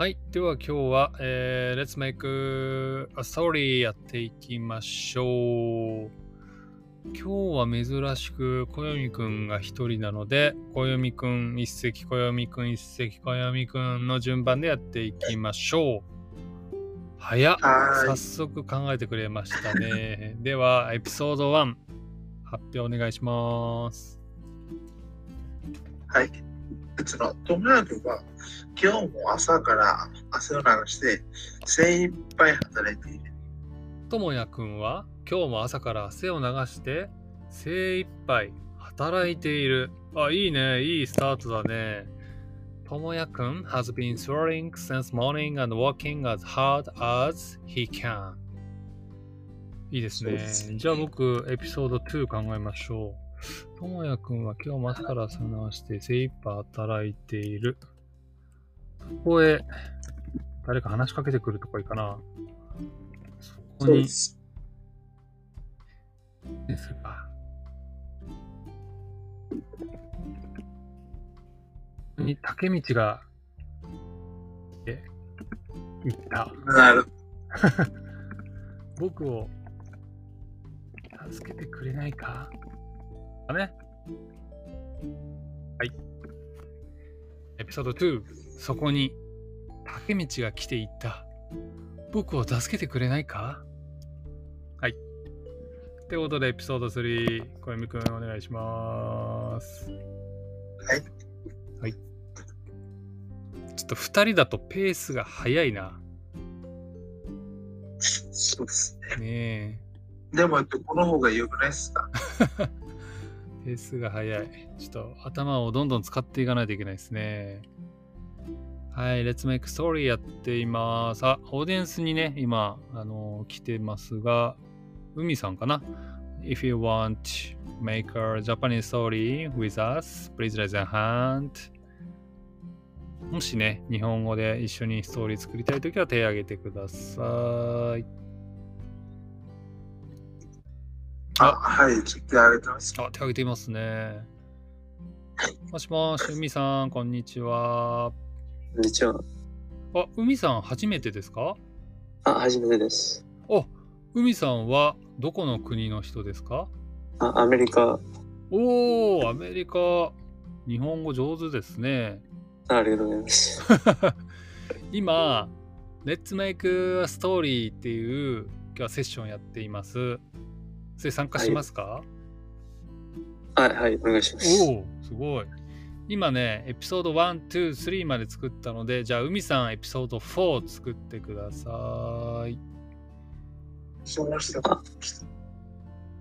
はい。では今日は、えー、Let's make a story やっていきましょう。今日は珍しく、小読くんが一人なので、小読くん一席、小読くん一席、小読くんの順番でやっていきましょう。早っ早速考えてくれましたね。では、エピソード1、発表お願いします。はい。うちの友達は今日も朝から汗を流して精一杯働いている。智也くんは今日も朝から汗を流して精一杯働いている。あ、いいね。いいスタートだね。智也くん has been swearing since morning and working as hard as he can. いいですね。じゃあ僕、エピソード2考えましょう。ともやくんは今日も朝から朝流して精一杯働いている。そこへ誰か話しかけてくるとかいいかな。そこに。ですが。に竹道が、え、行った。なる。僕を助けてくれないかだね。はい。エピソード2、そこに、竹道が来ていった。僕を助けてくれないか？はい。ってことで、エピソード3、小泉くんお願いします。はい。はい。ちょっと2人だとペースが速いな。そうですね。ねえ。でも、この方が良くないですか？ペースが速い。ちょっと頭をどんどん使っていかないといけないですね。はい、Let's Make Story やっています。あ、オーディエンスにね、今、あのー、来てますが、海さんかな ?If you want to make a Japanese story with us, please raise your hand. もしね、日本語で一緒にストーリー作りたいときは手を挙げてください。あ、はい、手挙げてます。あ、手挙げていますね。もしもし、海さん、こんにちは。こんにちは。あ、海さん、初めてですか？あ、初めてです。あ、海さんはどこの国の人ですか？あ、アメリカ。おー、アメリカ。日本語上手ですね。ありがとうございます。今、Let's Make a Story っていう今日はセッションやっています。それ参加しますか？はい、はい、お願いします。おお、すごい。今ね、エピソード1、2、3まで作ったので、じゃあ、海さん、エピソード4作ってください。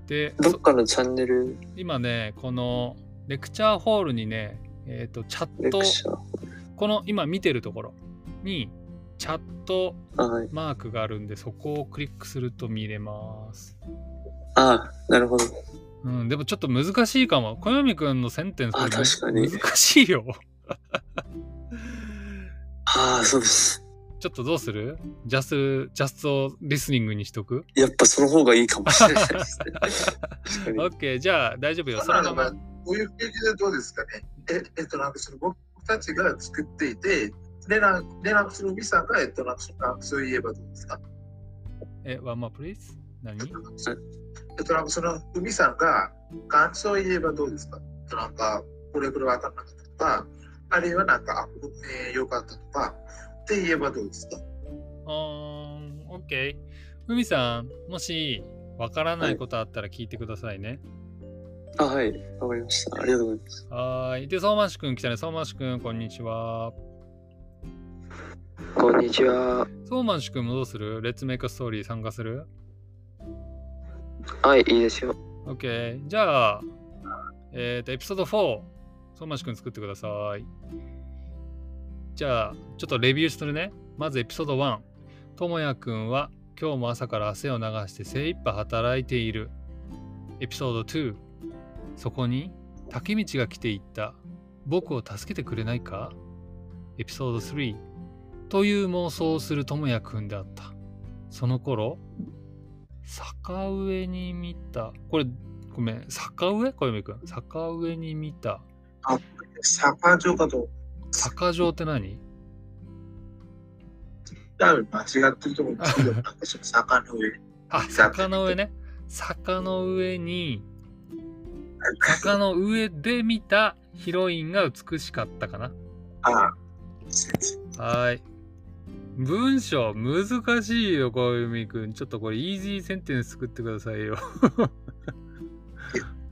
で、どっかのチャンネル？今ね、このレクチャーホールにね、えっ、ー、と、チャット、この今見てるところに、チャットマークがあるんで、はい、そこをクリックすると見れます。ああ、なるほど。うん、でもちょっと難しいかも。小読くんのセンテンスあ確かに難しいよ。ああ、そうです。ちょっとどうする？ジャス、ジャストリスニングにしとく？やっぱその方がいいかもしれないですね。オッケー、じゃあ大丈夫よ。そのまま。こういう経験でどうですかね？え、えっと、なんかその僕たちが作っていて、レナレナスのミさんが、えっと、なんかそう言えばどうですか？え、ワンマープリーズ何？トランプその海さんが感想を言えばどうですか？なんかこれくらい分かんなかったとかあるいはなんかあこれ良かったとかって言えばどうですか？うん OK 海さんもし分からないことあったら聞いてくださいね、はい、あはい。わかりました。ありがとうございます。はい。で相馬市くん来たね。相馬市くんこんにちは。こんにちは。相馬市くんもどうする？レッツメイクストーリー参加する？はい、いいですよ。OK。じゃあ、えっ、ー、と、エピソード4、相馬市くん作ってください。じゃあ、ちょっとレビューするね。まずエピソード1。ともやくんは今日も朝から汗を流して精一杯働いている。エピソード2。そこに竹道が来ていった。僕を助けてくれないか？エピソード3。という妄想をするともやくんであった。その頃、坂上に見た。これ、ごめん、坂上？小読くん？坂上に見た。あ、坂上かと。坂上って何？多分間違ってると思うんですけど、なんかその坂の上。あ、坂の上ね。坂の上に、坂の上で見たヒロインが美しかったかな。ああ、はーい。文章難しいよ、小泉くん。ちょっとこれ、イージーセンテンス作ってくださいよ。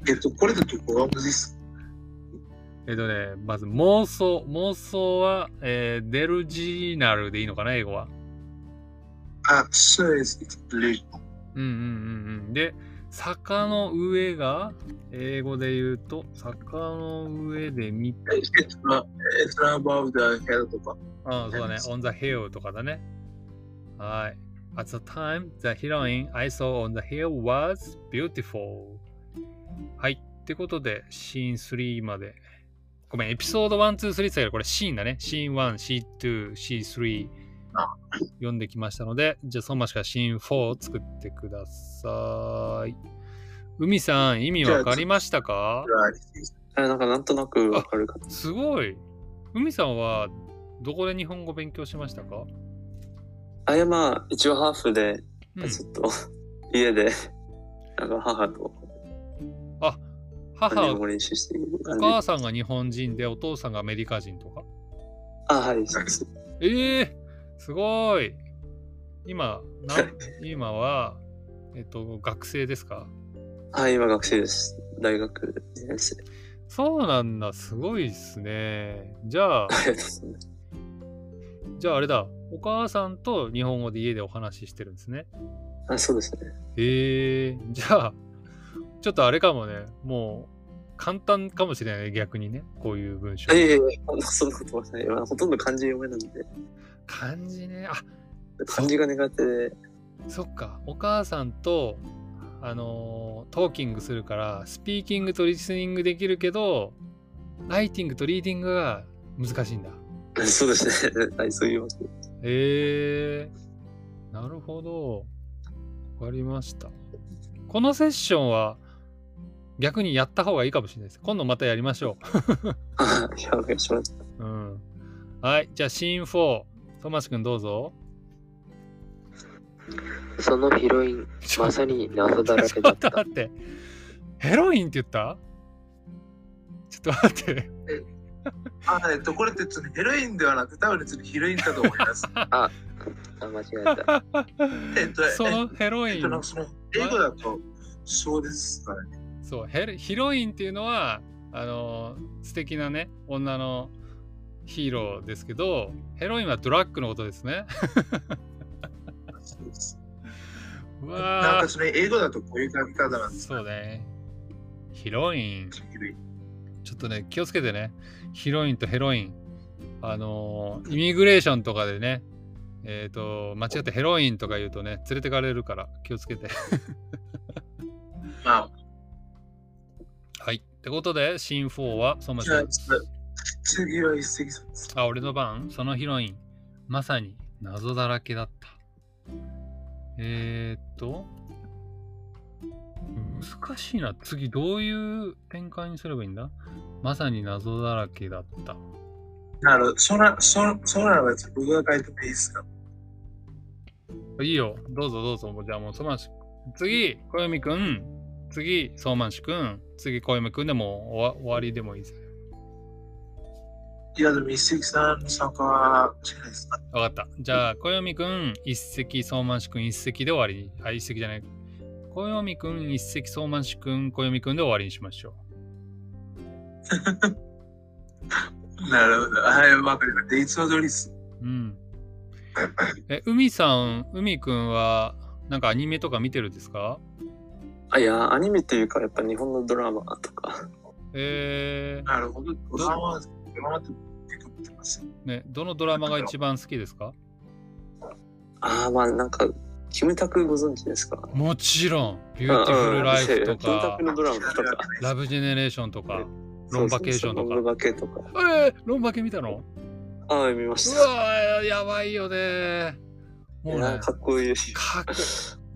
えっと、これでどこがむずいっす？えっとね、まず妄想。妄想は、えーデルジーナルでいいのかな、英語は。あ、そうです。うんうんうんうん。で、坂の上が英語で言うと坂の上で見て。It's。そうだね。On the hill とかだね。はい。At the time, the heroine I saw on the hill was beautiful. はい。ってことで、シーン3まで。ごめん、エピソード1、2、3って言っ、これシーンだね。シーン1、シーン2、シーン3。読んできましたので、じゃあ、そのましかシーン4を作ってください。海さん、意味わかりましたか？えなんかなんとなくわかるかと。すごい。海さんは、どこで日本語勉強しましたか、あ、いやまあ、一応ハーフで、うん、ちょっと、家で、なんか母と日母お。母さんが日本人でお父さんがアメリカ人とか？あ、はい、そうです。ええすごい。今、なん 今は、えっと、学生ですか？はい、今学生です。大学2年生。そうなんだ、すごいっすね。じゃあ、ありがとうございます。じゃああれだ、お母さんと日本語で家でお話ししてるんですね。あそうですね。ええじゃあ、ちょっとあれかもね、もう、簡単かもしれないね、逆にね、こういう文章。いやいやいや、そんなことはない。まあほとんど漢字読めないんで、漢字ね、あ、漢字が苦手で、そっか、お母さんと、あのートーキングするから、スピーキングとリスニングできるけど、ライティングとリーディングが難しいんだ。そうですね。はい、そういうわけで。えー、なるほど。わかりました。このセッションは逆にやった方がいいかもしれないです。今度またやりましょあ いや、お願いします。う。うん。はい、じゃあシーン4、トマスくんどうぞ。そのヒロイン、ちょまさに謎だらちょっけだった。と待って。ヘロインって言った？ちょっと待って。あ、えっと、これってそのヘロインではなく、多分そのヒロインだと思います。あ、間違えた。えっと、そのヘロインえっと、なんかその英語だと、そうですからね。そうヘロヒロインっていうのはあの素敵なね女のヒーローですけどヘロインはドラッグのことですね。そうですうなんかその英語だとこういう書き方なんですそうね。ヒロイン。ちょっとね気をつけてね。ヒロインとヘロイン。あのイミグレーションとかでねえっ、と間違ってヘロインとか言うとね連れてかれるから気をつけて。まあ、はい。ってことでシーン4はそのじゃあ、次は一石さんです。あ、俺の番？そのヒロイン。まさに謎だらけだった。えー、っと。難しいな。次どういう展開にすればいいんだ？まさに謎だらけだった。なるほど。そな、そ、らば僕が書いてもいいですか？いいよ。どうぞどうぞ。じゃあもう、そまし。次、小読くん。次、相馬市くん。次、小読くんでもう終わ終わりでもいいですよ。いや、でも一石さん参加はしないですかわかった。じゃあ、小読くん、一席、相馬市くん、一席で終わり。あ、一席じゃない。小読くん、一席、相馬市くん、小読くんで終わりにしましょ なるほど。はい、わかりました。いつも通りです。う。うん。え、海さん、海くんは、なんかアニメとか見てるんですか？あ、いや、アニメっていうか、やっぱ日本のドラマとか、えなるほど。ドラマ、ドラマって結構見てます。ー、ね、どのドラマが一番好きですか？ああ、まあなんか、キムタクご存知ですか？もちろん、ビューティフルライフとかラマとか、ラブジェネレーションとか、ロンバケーションとかロンバケとか。えー、ロンバケ見たの？ああ、見まうした。わー、やばいよねもうねかっこいい。かっこいい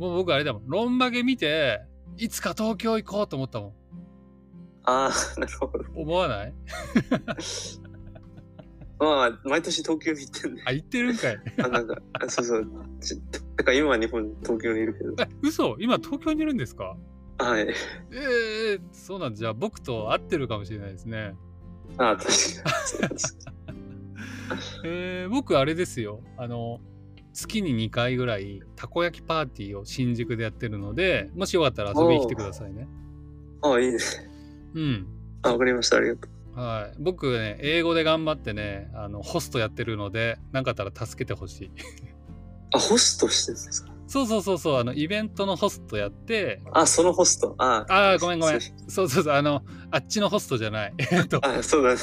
もう僕あれだもん、ロンバケ見て、いつか東京行こうと思ったもん。ああ、なるほど。思わない？まあ、毎年東京に行ってんで。あ、行ってるんかい。あなんか、あそうそう。ちだから今は日本、東京にいるけど。え、嘘今東京にいるんですか？はい。ええそうなんだ。じゃあ僕と会ってるかもしれないですね。あ確かに。えー僕あれですよ。あの、月に2回ぐらいたこ焼きパーティーを新宿でやってるので、もしよかったら遊びに来てくださいね。あいいですね。うん。あ、わかりました。ありがとう。はい。僕ね、英語で頑張ってね、あの、ホストやってるので、なんかあったら助けてほしい。あ、ホストしてるんですか？そうそうそうそう、あの、イベントのホストやって、あ、そのホスト。ああーごめんごめんそうそうそうあの、あっちのホストじゃない。えっと、あ、そうだね。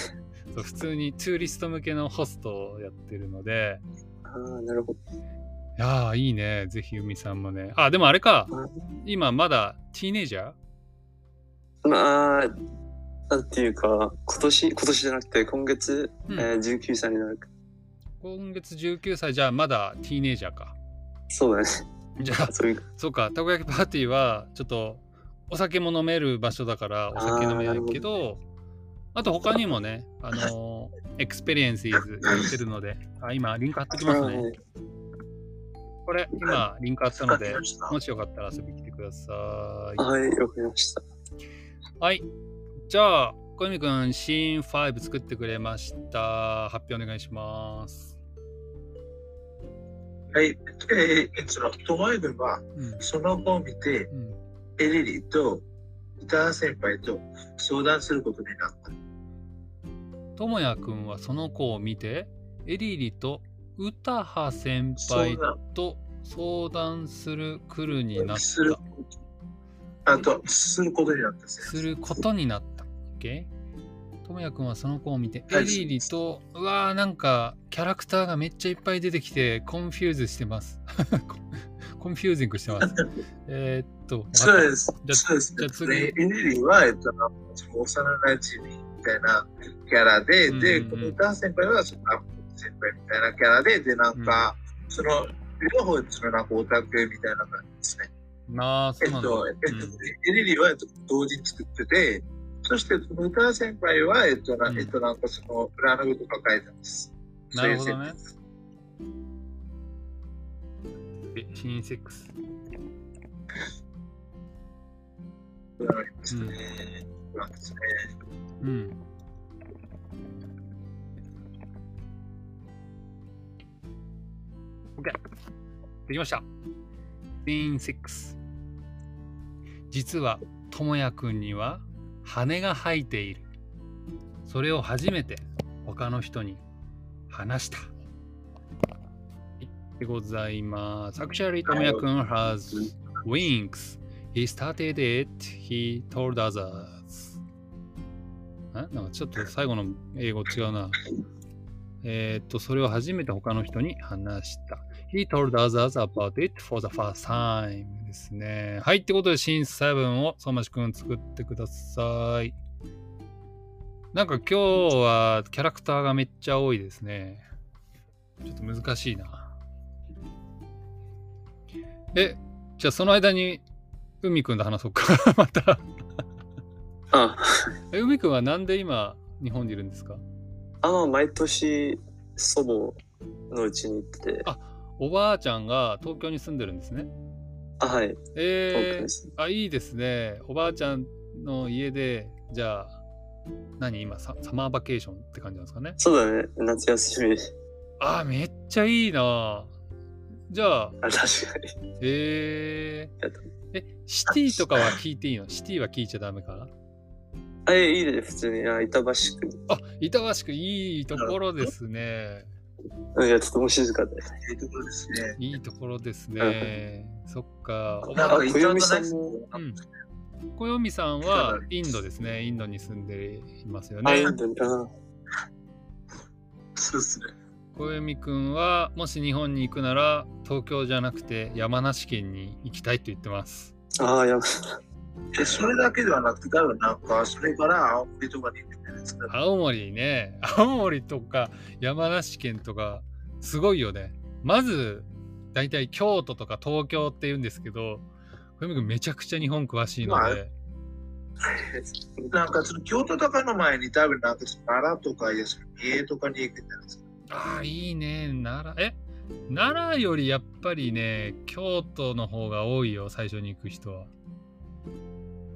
そう普通にツーリスト向けのホストをやってるので、ああ、なるほど。いやー、いいね。ぜひ、海さんもね。あ、でもあれか。あ今まだティーネイジャー？まあ、なんていうか、今年、今年じゃなくて、今月、うんえー、19歳になる。今月19歳じゃあまだ teenager か。そうだね。じゃあ、そういう。そうか、たこ焼きパーティーはちょっとお酒も飲める場所だからお酒飲めないけど、あと他にもね、あのー experiences やってるので、あ今リンク貼ってきますね。これ今リンク貼ったのでもしよかったら遊びに来てください。はい、わかりました。はい。じゃあ、小泉くん、シーン5作ってくれました。発表お願いします。はい。えー、その、ともや君は、うん。その子を見て、うん、エリリと、詩羽先輩と相談することになった。ともやくんはその子を見て、エリリと詩羽先輩と相談する来るになった。あと、することになったすすることになった。OK? ともやくんはその子を見て、はいエリリと、うわーなんかキャラクターがめっちゃいっぱい出てきて、 confuse してます。コンフュージングしてます。えーっと、そうです。じゃそうです。じゃあ次でエリリは、えっと、幼馴染みみたいなキャラで、で、うんうんうんこのイター先輩は、その先輩みたいなキャラで、で、なんか、その、両方、その、なんかオタクみたいな感じですね。なあ、そうなんだ。えっと、えっとうん、エリリは、えっと、同時に作ってて、そして、その歌先輩は、えっと、なうんえっと、なんかその、裏のことが書いてます。なるほどねえシーン6。裏のですね。裏ですね。うん。OK。できました。シーン6。実は、ともやくんには羽が生えている。それを初めて他の人に話した。でございます。Actually, ともやくん has wings. He started it. He told others. あなんかちょっと最後の英語違うな。えーっと、それを初めて他の人に話した。He told others about it for the first time ですね。はい、ってことで、シーン7を相馬市くん作ってください。なんか今日はキャラクターがめっちゃ多いですね。ちょっと難しいな。え、じゃあその間に海くんと話そうか。また。あ、え海くんはなんで今日本にいるんですか？あの、毎年、祖母のうちに行ってて、あおばあちゃんが東京に住んでるんですね。あ、はい、東えー。あ、いいですね。おばあちゃんの家で、じゃあ、何今サ、サマーバケーションって感じなんですかね？そうだね、夏休み。あ、めっちゃいいな。じゃあ、あ、確かに。えー、え、シティとかは聞いていいの？シティは聞いちゃダメかあ、えいいね、普通に。あ、板橋区。あ、板橋区いいところですね。うんいや、ちょっともう静かで。いいところですね。いいところですね。そっか。おなんばあか小読さんもうん小読さんはインドですね。インドに住んでいますよあ、ねいい。んだね。あそうですね。小読くんはもし日本に行くなら東京じゃなくて山梨県に行きたいと言ってます。あー、やばえ、それだけではなくて、多分なんか、それから青森とかに行 青森ね。青森とか山梨県とかすごいよね。まず大体京都とか東京って言うんですけど小読くんめちゃくちゃ日本詳しいので。なんかその京都とかの前に多分なんか奈良とかいやその三重とかに行くんじゃないですか。ああ、いいね。奈良。え？奈良よりやっぱりね、京都の方が多いよ、最初に行く人は。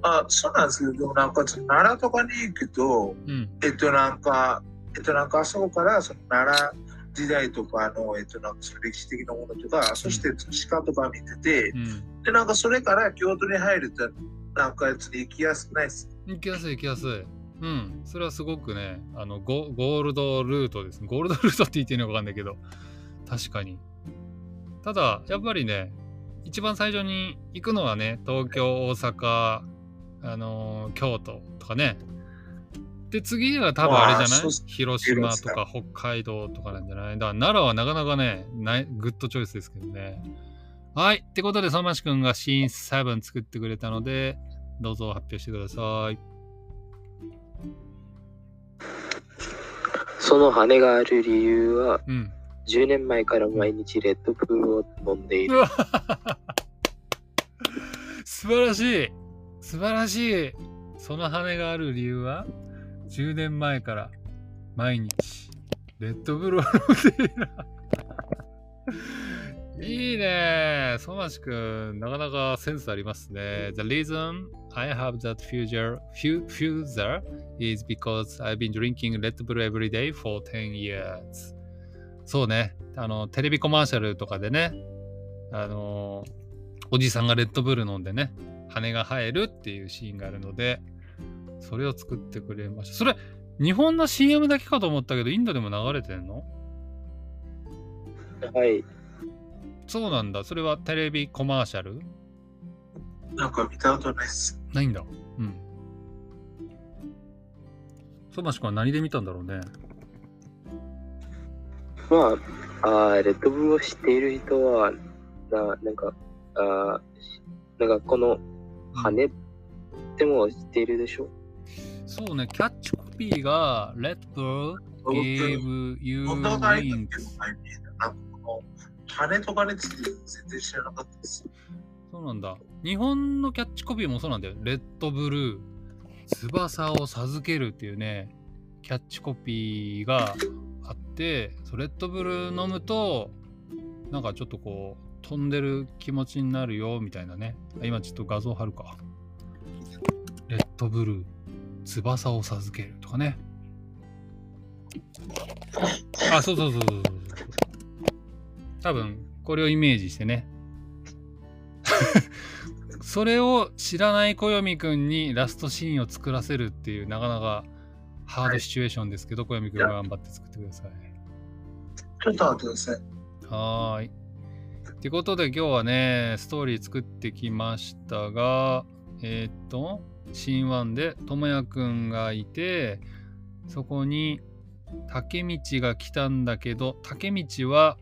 あ、そうなんですけど、でもなんか奈良とかに行くと、うん。えっとなんか、えっとなんかあそこからその奈良時代とかの、えっとなんかその歴史的なものとか、そして鹿とか見てて、うん。でなんかそれから京都に入ると、なんかやつに行きやすくないです。行きやすい行きやすい。うん。それはすごくね、あのゴ、ゴールドルートですね。ゴールドルートって言っていいのかわかんないけど、確かに。ただ、やっぱりね、一番最初に行くのはね、東京、大阪、あのー京都とかね。で、次は多分あれじゃない？広島とか北海道とかなんじゃない？だから奈良はなかなかねない、グッドチョイスですけどね。はい。ってことで、相馬市くんがシーン7作ってくれたので、どうぞ発表してください。その羽がある理由は、うん。10年前から毎日レッドブルを飲んでいうる。わ 素晴らしい素晴らしい。その羽がある理由は10年前から毎日レッドブルを飲んでいる。いいね。ソマシ君なかなかセンスありますね。The reason I have that future fu- fuser is because I've been drinking Red Bull every day for 10 years. そうね。あのテレビコマーシャルとかでねあのおじさんがレッドブル飲んでね羽が生えるっていうシーンがあるのでそれを作ってくれました。それ日本の CM だけかと思ったけどインドでも流れてんの？はい。そうなんだ。それはテレビコマーシャル？なんか見たことないです。ないんだ。うん。ソマシ君は何で見たんだろうね？まあ、あーレッドブルを知っている人は、ななんか、あーなんかこの羽でも知っているでしょ？そうねキャッチコピーが Red Bull 僕 gave you wings 羽とかについて全然知らなかったです。そうなんだ。日本のキャッチコピーもそうなんだよ。レッドブルー、翼を授けるっていうね、キャッチコピーがあって、そうレッドブルー飲むと、なんかちょっとこう、飛んでる気持ちになるよ、みたいなね。あ今ちょっと画像貼るか。レッドブルー、翼を授けるとかね。あ、そうそうそうそう。多分、これをイメージしてね。それを知らない小読くんにラストシーンを作らせるっていうなかなかハードシチュエーションですけど、小読くんが頑張って作ってください。ちょっと待ってください。はーい。ってことで今日はね、ストーリー作ってきましたが、えーっと、シーンでともやくんがいて、そこに竹道が来たんだけど、竹道は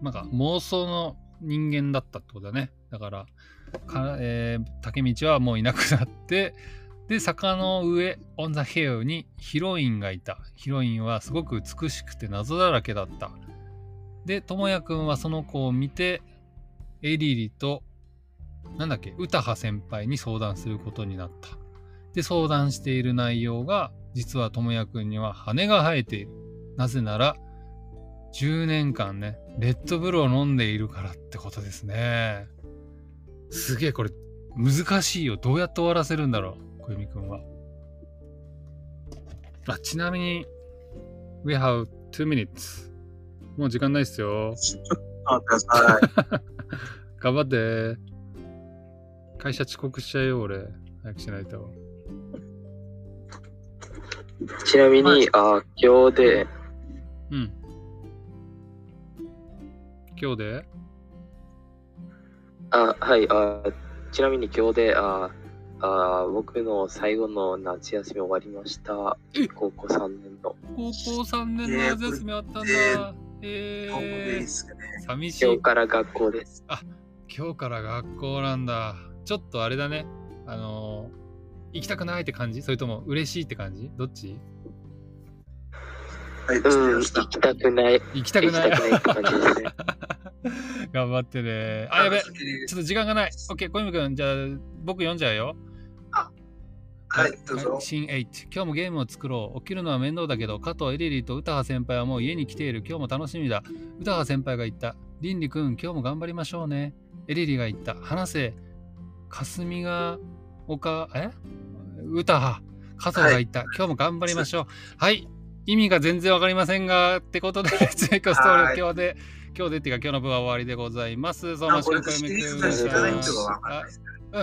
なんか妄想の人間だったってことだね。だから、かえー竹道はもういなくなって、で、坂の上、オンザヘウにヒロインがいた。ヒロインはすごく美しくて謎だらけだった。で、ともやくんはその子を見て、エリリと、なんだっけ、歌羽先輩に相談することになった。で、相談している内容が、実はともやくんには羽が生えている。なぜなら、10年間ね、レッドブルを飲んでいるからってことですね。すげえ、これ、難しいよ。どうやって終わらせるんだろう、小泉くんは。あ、ちなみに、We have two minutes. もう時間ないっすよ。ちょっと待ってください。頑張って。会社遅刻しちゃうよ、俺。早くしないと。ちなみに、はいあー今日で、うん。今日で？あはいあーちなみに今日で、あーあー僕の最後の夏休み終わりましたえ。高校3年の。高校3年の夏休みあったんだ。えーで、すかね。寂しい。今日から学校です。今日から学校なんだ。ちょっとあれだね。あのー行きたくないって感じ？それとも嬉しいって感じ？どっち？はい、うん、行きたくない。行きたくないたくないって感じですね。頑張ってね。あ、やべ。ちょっと時間がない。オッケー、小泉くん、じゃあ僕読んじゃうよ。ははい、どうぞ。新8。今日もゲームを作ろう。起きるのは面倒だけど、加藤エリリと歌羽先輩はもう家に来ている。今日も楽しみだ。歌羽先輩が言った。リンリ君、今日も頑張りましょうね。エリリが言った。話せ。霞が丘、え？歌羽。加藤が言った。今日も頑張りましょう。はい。意味が全然わかりませんが、ってことで、追加ストーリー、はい今日で、今日でっていうか、今日の分は終わりでございます。相馬市あこれ小読みシリーズくんで知らない人がわか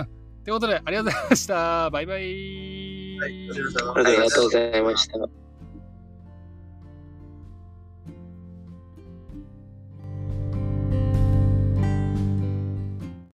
ん。ということで、ありがとうございました。バイバイ。はい、ありがとうございました。